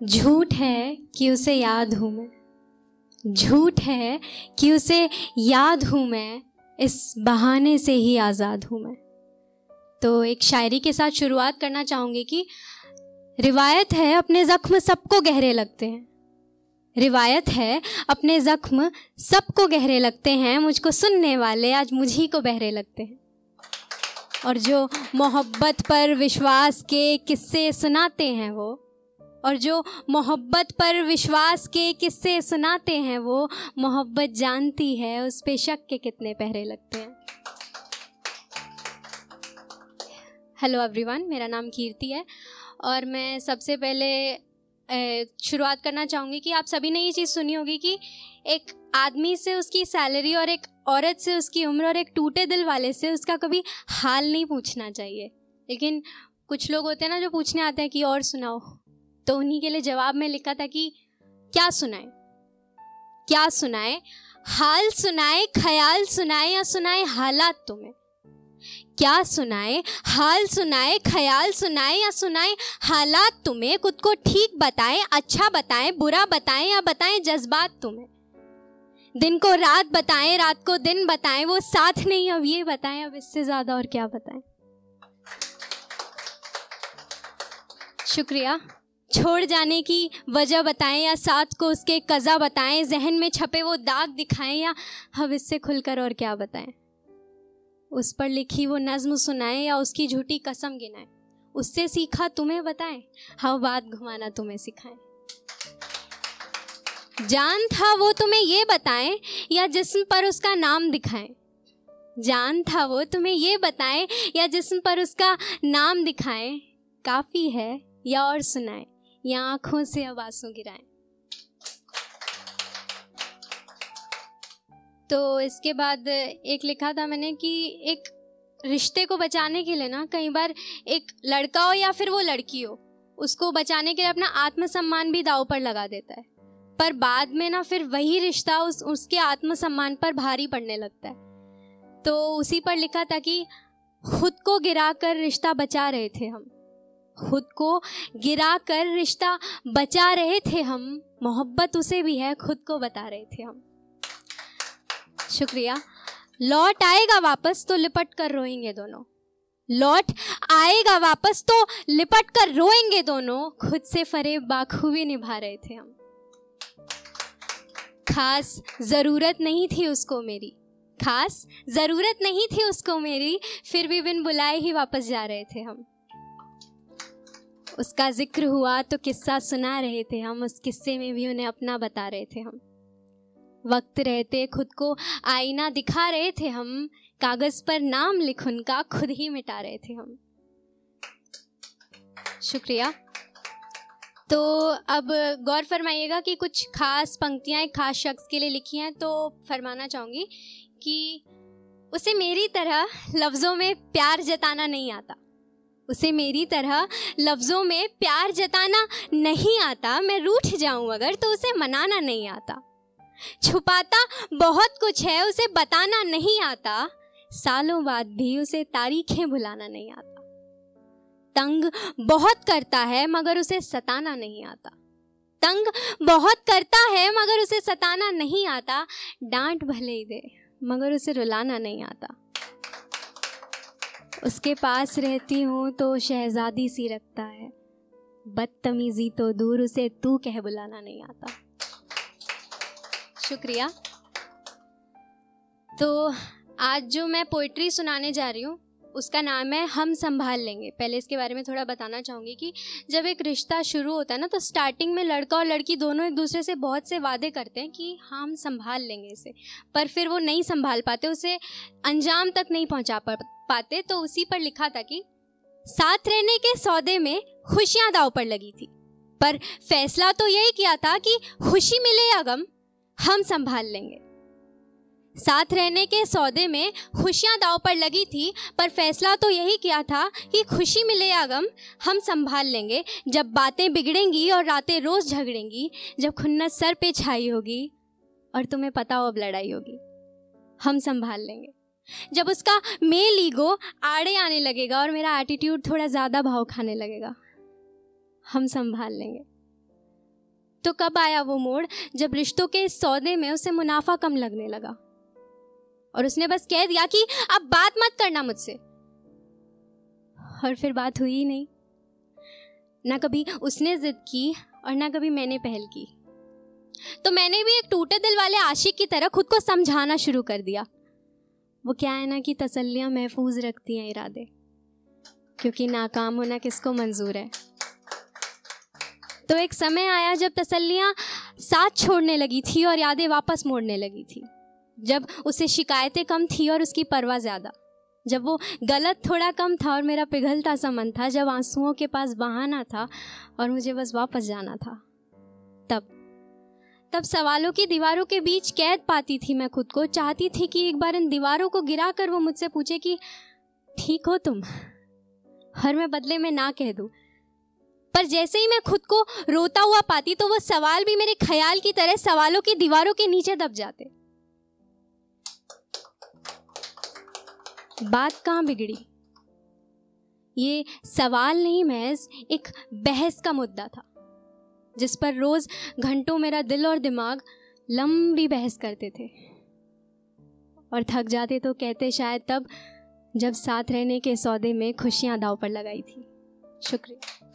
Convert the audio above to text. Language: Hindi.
झूठ है कि उसे याद हूँ मैं। झूठ है कि उसे याद हूँ मैं, इस बहाने से ही आज़ाद हूँ मैं। तो एक शायरी के साथ शुरुआत करना चाहूँगी कि रिवायत है अपने ज़ख्म सबको गहरे लगते हैं। रिवायत है अपने ज़ख्म सबको गहरे लगते हैं, मुझको सुनने वाले आज मुझी को बहरे लगते हैं। और जो मोहब्बत पर विश्वास के किस्से सुनाते हैं वो और जो मोहब्बत पर विश्वास के किस्से सुनाते हैं, वो मोहब्बत जानती है, उस पे शक के कितने पहरे लगते हैं। हेलो एवरीवन मेरा नाम कीर्ति है और मैं सबसे पहले शुरुआत करना चाहूँगी कि आप सभी ने ये चीज़ सुनी होगी कि एक आदमी से उसकी सैलरी और एक औरत से उसकी उम्र और एक टूटे दिल वाले से उसका कभी हाल नहीं पूछना चाहिए। लेकिन कुछ लोग होते हैं ना जो पूछने आते हैं कि और सुनाओ। तो उन्हीं के लिए जवाब में लिखा था कि, क्या सुनाए? क्या सुनाए? हाल सुनाए, ख्याल सुनाए या सुनाए हालात तुम्हें? क्या सुनाए, हाल सुनाए, ख्याल सुनाए या सुनाए हालात तुम्हें? खुद को ठीक बताएँ अच्छा बताएँ, बुरा बताएँ या बताएँ जज्बात तुम्हें? दिन को रात बताएँ, रात को दिन बताएँ, वो साथ नहीं, अब ये बताएँ, अब इससे ज़्यादा और क्या बताएँ? शुक्रिया। छोड़ जाने की वजह बताएँ या साथ को उसके कज़ा बताएँ, जहन में छपे वो दाग दिखाएँ या हम इससे खुलकर और क्या बताएँ? उस पर लिखी वो नज्म सुनाएँ या उसकी झूठी कसम गिनाएँ? उससे सीखा तुम्हें बताएँ? हाँ बात घुमाना तुम्हें सिखाएँ। जान था वो तुम्हें ये बताएँ या जिस्म पर उसका नाम दिखाएँ? जान था वो तुम्हें ये बताएँ या जिस्म पर उसका नाम दिखाएँ? काफ़ी है या और सुनाएँ? या आँखों से अब आँसू गिराएँ। तो इसके बाद एक लिखा था मैंने कि एक रिश्ते को बचाने के लिए ना कई बार एक लड़का हो या फिर वो लड़की हो, उसको बचाने के लिए अपना आत्मसम्मान भी दाव पर लगा देता है। पर बाद में ना फिर वही रिश्ता उस, उसके आत्मसम्मान पर भारी पड़ने लगता है। तो उसी पर लिखा था कि खुद को गिराकर रिश्ता बचा रहे थे हम। खुद को गिरा कर रिश्ता बचा रहे थे हम। मोहब्बत उसे भी है, खुद को बता रहे थे हम। शुक्रिया। लौट आएगा वापस तो लिपट कर रोएँगे दोनों। लौट आएगा वापस तो लिपट कर रोएँगे दोनों। खुद से फरे बाखूबी निभा रहे थे हम। खास ज़रूरत नहीं थी उसको मेरी। खास ज़रूरत नहीं थी उसको मेरी। फिर भी बिन बुलाए ही वापस जा रहे थे हम। उसका ज़िक्र हुआ तो किस्सा सुना रहे थे हम, उस किस्से में भी उन्हें अपना बता रहे थे हम। वक्त रहते खुद को आईना दिखा रहे थे हम, कागज़ पर नाम लिख उनका खुद ही मिटा रहे थे हम। शुक्रिया। तो अब गौर फरमाइएगा कि कुछ खास पंक्तियाँ एक खास शख्स के लिए लिखी हैं तो फरमाना चाहूँगी कि उसे मेरी तरह लफ्ज़ों में प्यार जताना नहीं आता। उसे मेरी तरह लफ्ज़ों में प्यार जताना नहीं आता। मैं रूठ जाऊँ अगर तो उसे मनाना नहीं आता। छुपाता बहुत कुछ है, उसे बताना नहीं आता। सालों बाद भी उसे तारीखें भुलाना नहीं आता। तंग बहुत करता है, मगर उसे सताना नहीं आता। तंग बहुत करता है, मगर उसे सताना नहीं आता। डांट भले ही दे, मगर उसे रुलाना नहीं आता। उसके पास रहती हूँ तो शहजादी सी रखता है। बदतमीजी तो दूर उसे तू कह बुलाना नहीं आता। शुक्रिया। तो आज जो मैं पोइट्री सुनाने जा रही हूँ उसका नाम है हम संभाल लेंगे। पहले इसके बारे में थोड़ा बताना चाहूँगी कि जब एक रिश्ता शुरू होता है ना तो स्टार्टिंग में लड़का और लड़की दोनों एक दूसरे से बहुत से वादे करते हैं कि हाँ हम संभाल लेंगे इसे। पर फिर वो नहीं संभाल पाते, उसे अंजाम तक नहीं पहुँचा पाते। तो उसी पर लिखा था कि साथ रहने के सौदे में खुशियाँ दाव पर लगी थी। पर फैसला तो यही किया था कि खुशी मिले या गम, हम संभाल लेंगे। साथ रहने के सौदे में खुशियाँ दाव पर लगी थी, पर फैसला तो यही किया था कि खुशी मिले या गम हम संभाल लेंगे। जब बातें बिगड़ेंगी और रातें रोज़ झगड़ेंगी, जब खुन्नस सर पे छाई होगी और तुम्हें पता हो अब लड़ाई होगी, हम संभाल लेंगे। जब उसका मेल ईगो आड़े आने लगेगा और मेरा एटीट्यूड थोड़ा ज़्यादा भाव खाने लगेगा, हम संभाल लेंगे। तो कब आया वो मोड़, जब रिश्तों के इस सौदे में उसे मुनाफा कम लगने लगा? और उसने बस कह दिया कि अब बात मत करना मुझसे। और फिर बात हुई ही नहीं। ना कभी उसने जिद की और ना कभी मैंने पहल की। तो मैंने भी एक टूटे दिल वाले आशिक की तरह खुद को समझाना शुरू कर दिया। वो क्या है ना कि तसल्लियाँ महफूज रखती हैं इरादे, क्योंकि नाकाम होना किसको मंजूर है। तो एक समय आया जब तसल्लियाँ साथ छोड़ने लगी थी और यादें वापस मोड़ने लगी थी। जब उसे शिकायतें कम थी और उसकी परवाह ज़्यादा। जब वो गलत थोड़ा कम था और मेरा पिघलता सा मन था, जब आंसुओं के पास बहाना था और मुझे बस वापस जाना था, तब। तब सवालों की दीवारों के बीच कैद पाती थी मैं खुद को। चाहती थी कि एक बार इन दीवारों को गिरा कर वो मुझसे पूछे कि, ठीक हो तुम? हर मैं बदले में ना कह दूँ? पर जैसे ही मैं खुद को रोता हुआ पाती तो वो सवाल भी मेरे ख्याल की तरह सवालों की दीवारों के नीचे दब जाते। बात कहाँ बिगड़ी? ये सवाल नहीं, महज एक बहस का मुद्दा था, जिस पर रोज घंटों मेरा दिल और दिमाग लंबी बहस करते थे। और थक जाते तो कहते शायद तब, जब साथ रहने के सौदे में खुशियाँ दाव पर लगाई थी। शुक्रिया।